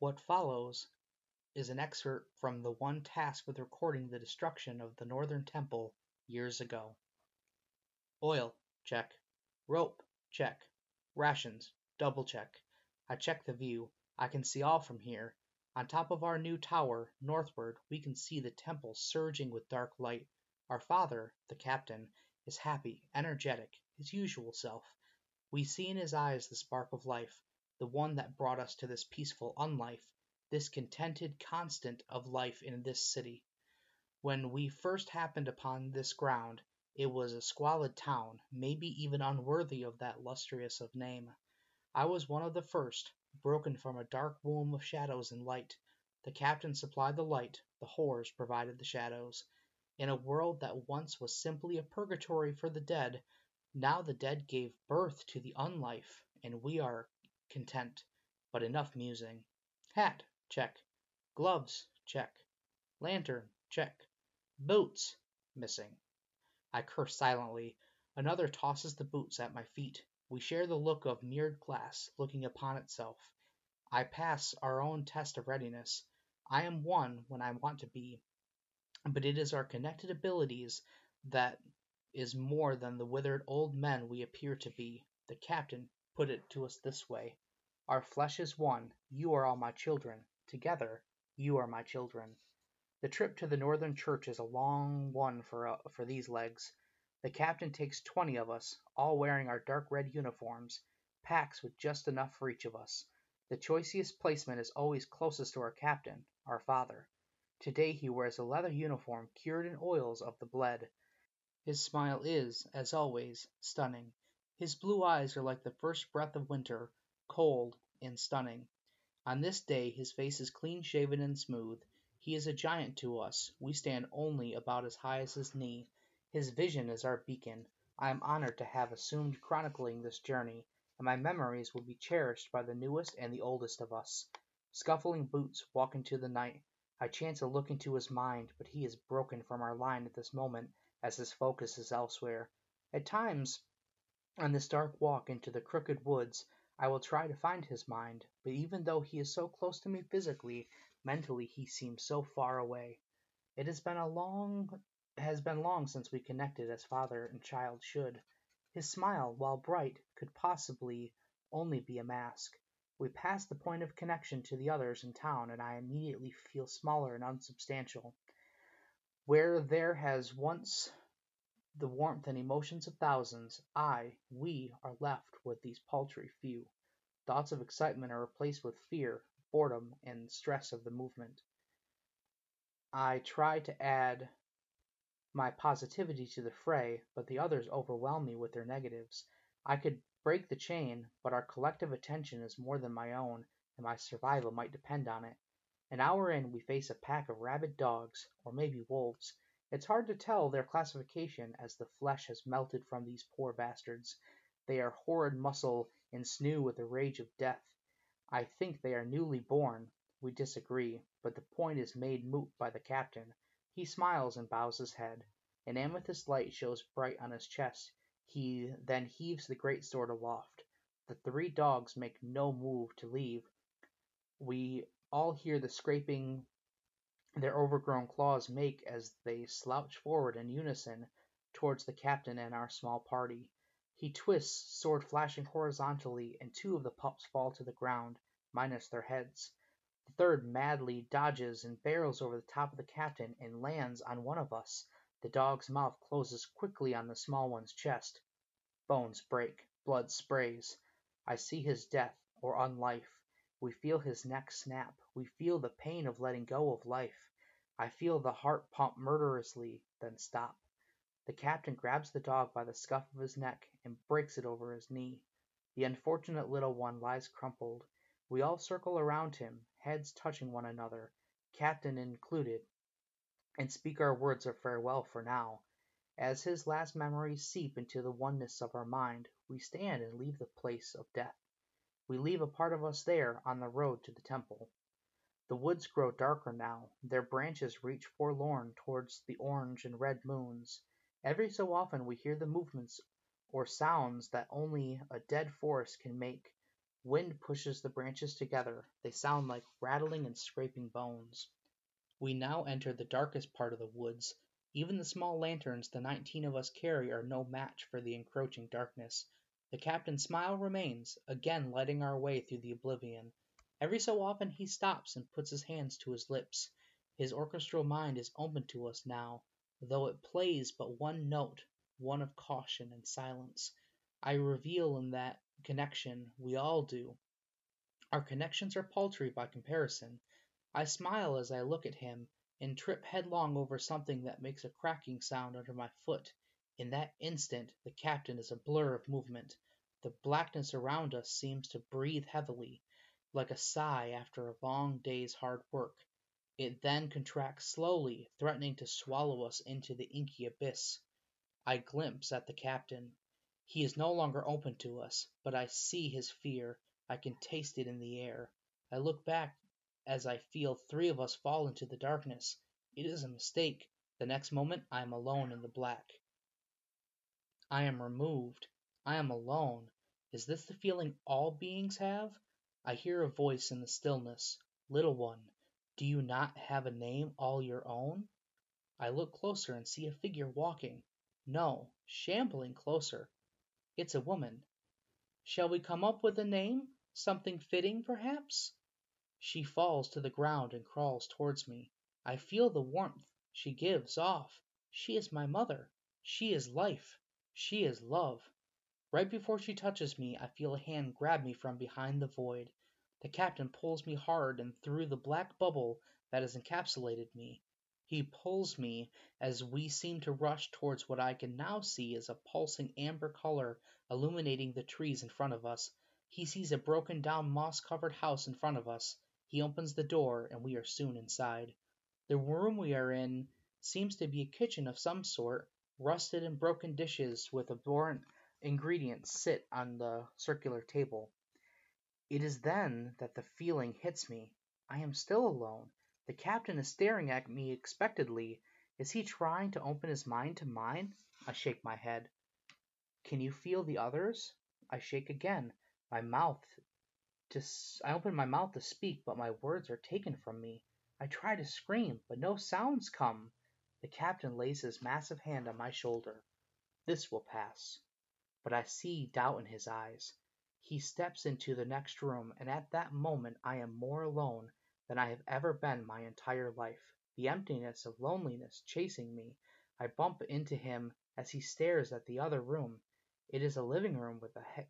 What follows is an excerpt from the one tasked with recording the destruction of the Northern Temple years ago. Oil, check. Rope, check. Rations, double check. I check the view. I can see all from here. On top of our new tower, northward, we can see the temple surging with dark light. Our father, the captain, is happy, energetic, his usual self. We see in his eyes the spark of life, the one that brought us to this peaceful unlife, this contented constant of life in this city. When we first happened upon this ground, it was a squalid town, maybe even unworthy of that lustrous of name. I was one of the first, broken from a dark womb of shadows and light. The captain supplied the light, the whores provided the shadows. In a world that once was simply a purgatory for the dead, now the dead gave birth to the unlife, and we are content. But enough musing. Hat, check. Gloves, check. Lantern, check. Boots, missing. I curse silently. Another tosses the boots at my feet. We share the look of mirrored glass looking upon itself. I pass our own test of readiness. I am one when I want to be. But it is our connected abilities that is more than the withered old men we appear to be. The captain put it to us this way Our flesh is one. You are all my children. Together, you are my children. The trip to the Northern Church is a long one for, uh, for these legs. The captain takes twenty of us, all wearing our dark red uniforms, packs with just enough for each of us. The choicest placement is always closest to our captain, our father. Today he wears a leather uniform cured in oils of the bled. His smile is, as always, stunning. His blue eyes are like the first breath of winter, cold and stunning. On this day his face is clean shaven and smooth. He is a giant to us. We stand only about as high as his knee. His vision is our beacon. I am honored to have assumed chronicling this journey, and my memories will be cherished by the newest and the oldest of us. Scuffling boots walk into the night. I chance a look into his mind, but he is broken from our line at this moment, as his focus is elsewhere. At times, on this dark walk into the crooked woods, I will try to find his mind, but even though he is so close to me physically, mentally he seems so far away. It has been a long has been long since we connected as father and child should. His smile, while bright, could possibly only be a mask. We pass the point of connection to the others in town, and I immediately feel smaller and unsubstantial. Where there has once the warmth and emotions of thousands, I, we, are left with these paltry few. Thoughts of excitement are replaced with fear, boredom, and stress of the movement. I try to add my positivity to the fray, but the others overwhelm me with their negatives. I could break the chain, but our collective attention is more than my own, and my survival might depend on it. An hour in, we face a pack of rabid dogs, or maybe wolves. It's hard to tell their classification, as the flesh has melted from these poor bastards. They are horrid muscle and snew with the rage of death. I think they are newly born. We disagree, but the point is made moot by the captain. He smiles and bows his head. An amethyst light shows bright on his chest. He then heaves the great sword aloft. The three dogs make no move to leave. We all hear the scraping their overgrown claws make as they slouch forward in unison towards the captain and our small party. He twists, sword flashing horizontally, and two of the pups fall to the ground, minus their heads. The third madly dodges and barrels over the top of the captain and lands on one of us. The dog's mouth closes quickly on the small one's chest. Bones break, blood sprays. I see his death, or unlife. We feel his neck snap. We feel the pain of letting go of life. I feel the heart pump murderously, then stop. The captain grabs the dog by the scuff of his neck and breaks it over his knee. The unfortunate little one lies crumpled. We all circle around him, heads touching one another, captain included, and speak our words of farewell for now. As his last memories seep into the oneness of our mind, we stand and leave the place of death. We leave a part of us there on the road to the temple. The woods grow darker now, their branches reach forlorn towards the orange and red moons. Every so often we hear the movements or sounds that only a dead forest can make. Wind pushes the branches together, they sound like rattling and scraping bones. We now enter the darkest part of the woods. Even the small lanterns the nineteen of us carry are no match for the encroaching darkness. The captain's smile remains, again lighting our way through the oblivion. Every so often he stops and puts his hands to his lips. His orchestral mind is open to us now, though it plays but one note, one of caution and silence. I reveal in that connection we all do. Our connections are paltry by comparison. I smile as I look at him, and trip headlong over something that makes a cracking sound under my foot. In that instant the captain is a blur of movement. The blackness around us seems to breathe heavily, like a sigh after a long day's hard work. It then contracts slowly, threatening to swallow us into the inky abyss. I glimpse at the captain. He is no longer open to us, but I see his fear, I can taste it in the air. I look back as I feel three of us fall into the darkness. It is a mistake. The next moment I am alone in the black. I am removed. I am alone. Is this the feeling all beings have? I hear a voice in the stillness. Little one, do you not have a name all your own? I look closer and see a figure walking. No, shambling closer. It's a woman. Shall we come up with a name? Something fitting, perhaps? She falls to the ground and crawls towards me. I feel the warmth she gives off. She is my mother. She is life. She is love. Right before she touches me, I feel a hand grab me from behind the void. The captain pulls me hard and through the black bubble that has encapsulated me. He pulls me as we seem to rush towards what I can now see as a pulsing amber color illuminating the trees in front of us. He sees a broken down moss covered house in front of us. He opens the door and we are soon inside. The room we are in seems to be a kitchen of some sort. Rusted and broken dishes with abhorrent ingredients sit on the circular table. It is then that the feeling hits me. I am still alone. The captain is staring at me expectantly. Is he trying to open his mind to mine? I shake my head. Can you feel the others? I shake again. My mouth to I open my mouth to speak, but my words are taken from me. I try to scream, but no sounds come. The captain lays his massive hand on my shoulder. This will pass. But I see doubt in his eyes. He steps into the next room, and at that moment I am more alone than I have ever been my entire life. The emptiness of loneliness chasing me, I bump into him as he stares at the other room. It is a living room with a he-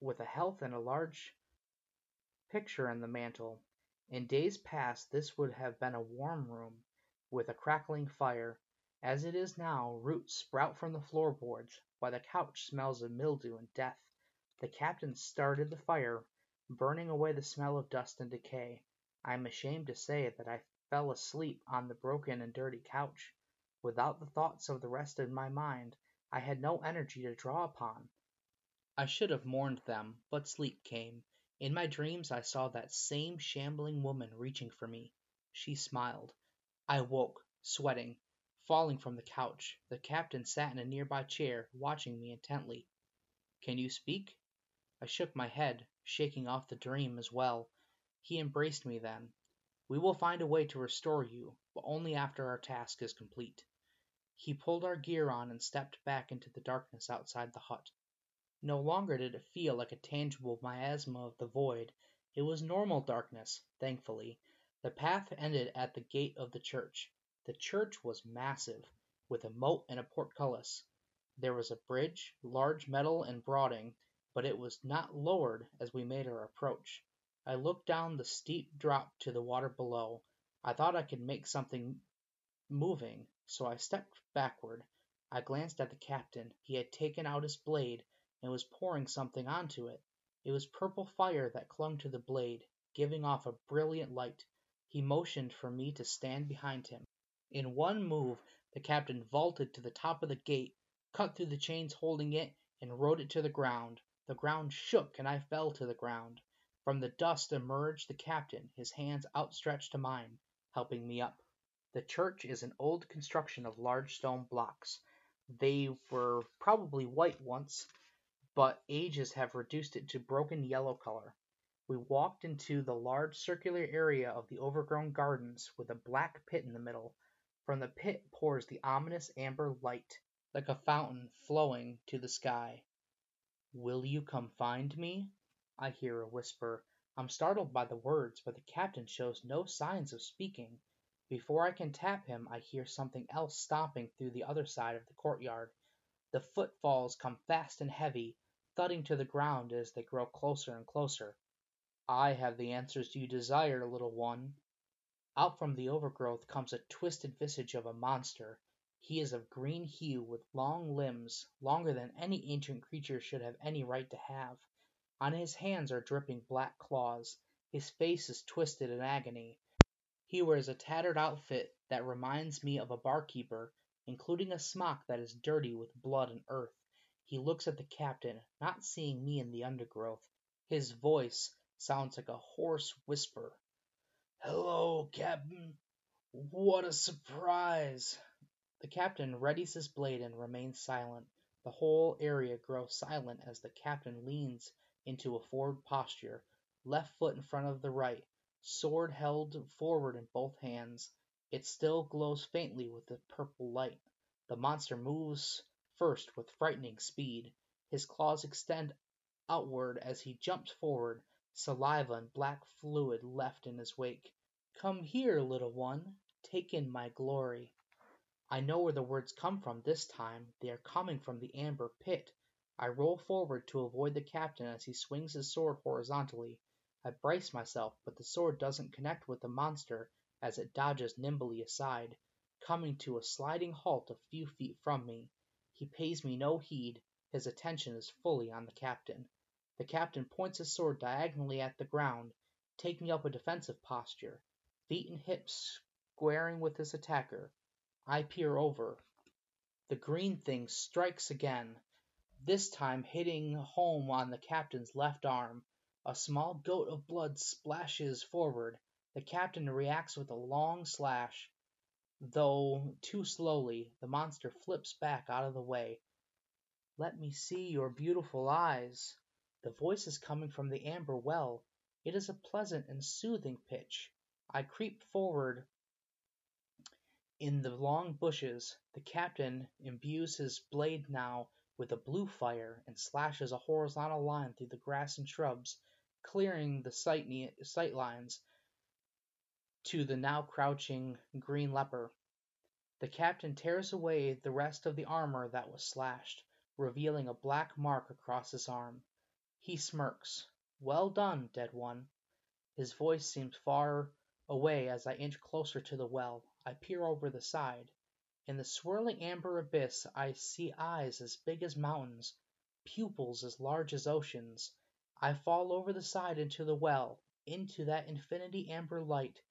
with a health and a large picture in the mantel. In days past this would have been a warm room with a crackling fire. As it is now, roots sprout from the floorboards, while the couch smells of mildew and death. The captain started the fire, burning away the smell of dust and decay. I am ashamed to say that I fell asleep on the broken and dirty couch. Without the thoughts of the rest in my mind, I had no energy to draw upon. I should have mourned them, but sleep came. In my dreams I saw that same shambling woman reaching for me. She smiled. I woke, sweating, falling from the couch. The captain sat in a nearby chair, watching me intently. Can you speak? I shook my head, shaking off the dream as well. He embraced me then. We will find a way to restore you, but only after our task is complete. He pulled our gear on and stepped back into the darkness outside the hut. No longer did it feel like a tangible miasma of the void. It was normal darkness, thankfully. The path ended at the gate of the church. The church was massive, with a moat and a portcullis. There was a bridge, large metal and brooding, but it was not lowered as we made our approach. I looked down the steep drop to the water below. I thought I could make something moving, so I stepped backward. I glanced at the captain. He had taken out his blade and was pouring something onto it. It was purple fire that clung to the blade, giving off a brilliant light. He motioned for me to stand behind him. In one move the captain vaulted to the top of the gate, cut through the chains holding it, and rode it to the ground. The ground shook and I fell to the ground. From the dust emerged the captain, his hands outstretched to mine, helping me up. The church is an old construction of large stone blocks. They were probably white once, but ages have reduced it to broken yellow color. We walked into the large circular area of the overgrown gardens with a black pit in the middle. From the pit pours the ominous amber light, like a fountain flowing to the sky. Will you come find me? I hear a whisper. I'm startled by the words, but the captain shows no signs of speaking. Before I can tap him, I hear something else stomping through the other side of the courtyard. The footfalls come fast and heavy, thudding to the ground as they grow closer and closer. I have the answers you desire, little one. Out from the overgrowth comes a twisted visage of a monster. He is of green hue, with long limbs, longer than any ancient creature should have any right to have. On his hands are dripping black claws. His face is twisted in agony. He wears a tattered outfit that reminds me of a barkeeper, including a smock that is dirty with blood and earth. He looks at the captain, not seeing me in the undergrowth. His voice sounds like a hoarse whisper. Hello, Captain. What a surprise! The captain readies his blade and remains silent. The whole area grows silent as the captain leans into a forward posture, left foot in front of the right, sword held forward in both hands. It still glows faintly with the purple light. The monster moves first with frightening speed. His claws extend outward as he jumps forward, saliva and black fluid left in his wake. Come here, little one, take in my glory. I know where the words come from this time. They are coming from the amber pit. I roll forward to avoid the captain as he swings his sword horizontally. I brace myself, but the sword doesn't connect with the monster as it dodges nimbly aside, coming to a sliding halt a few feet from me. He pays me no heed, his attention is fully on the captain. The captain points his sword diagonally at the ground, taking up a defensive posture, feet and hips squaring with his attacker. I peer over. The green thing strikes again this time hitting home on the captain's left arm. A small goat of blood splashes forward. The captain reacts with a long slash. Though too slowly, the monster flips back out of the way. Let me see your beautiful eyes. The voice is coming from the amber well. It is a pleasant and soothing pitch. I creep forward in the long bushes. The captain imbues his blade now with a blue fire and slashes a horizontal line through the grass and shrubs, clearing the sight, sight lines to the now crouching green leper. The captain tears away the rest of the armor that was slashed, revealing a black mark across his arm. He smirks. Well done, dead one. His voice seems far away as I inch closer to the well. I peer over the side. In the swirling amber abyss I see eyes as big as mountains, pupils as large as oceans. I fall over the side into the well, into that infinity amber light,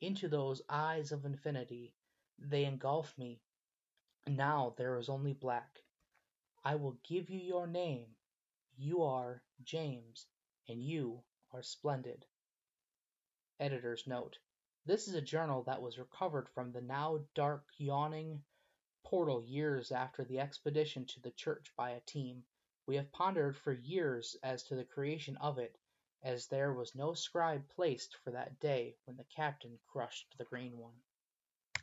into those eyes of infinity. They engulf me. Now there is only black. I will give you your name. You are James, and you are splendid. Editor's note. This is a journal that was recovered from the now dark, yawning portal years after the expedition to the church by a team. We have pondered for years as to the creation of it, as there was no scribe placed for that day when the captain crushed the green one.